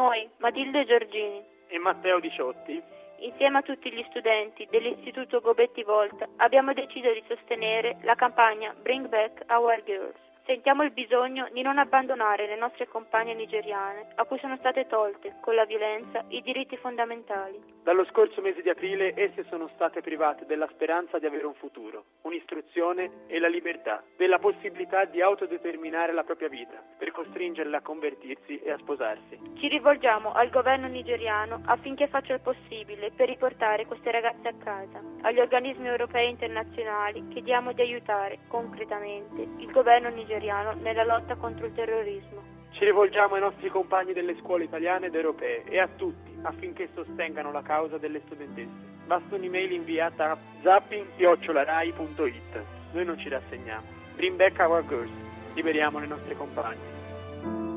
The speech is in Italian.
Noi, Matilde Giorgini e Matteo Diciotti, insieme a tutti gli studenti dell'Istituto Gobetti Volta, abbiamo deciso di sostenere la campagna Bring Back Our Girls. Sentiamo il bisogno di non abbandonare le nostre compagne nigeriane, a cui sono state tolte, con la violenza, i diritti fondamentali. Dallo scorso mese di aprile esse sono state private della speranza di avere un futuro, un'istruzione e la libertà, della possibilità di autodeterminare la propria vita, per costringerle a convertirsi e a sposarsi. Ci rivolgiamo al governo nigeriano affinché faccia il possibile per riportare queste ragazze a casa, agli organismi europei e internazionali chiediamo di aiutare concretamente il governo nigeriano nella lotta contro il terrorismo. Ci rivolgiamo ai nostri compagni delle scuole italiane ed europee e a tutti affinché sostengano la causa delle studentesse. Basta un'email inviata a zapping.rai.it. Noi non ci rassegniamo. Bring back our girls. Liberiamo le nostre compagne.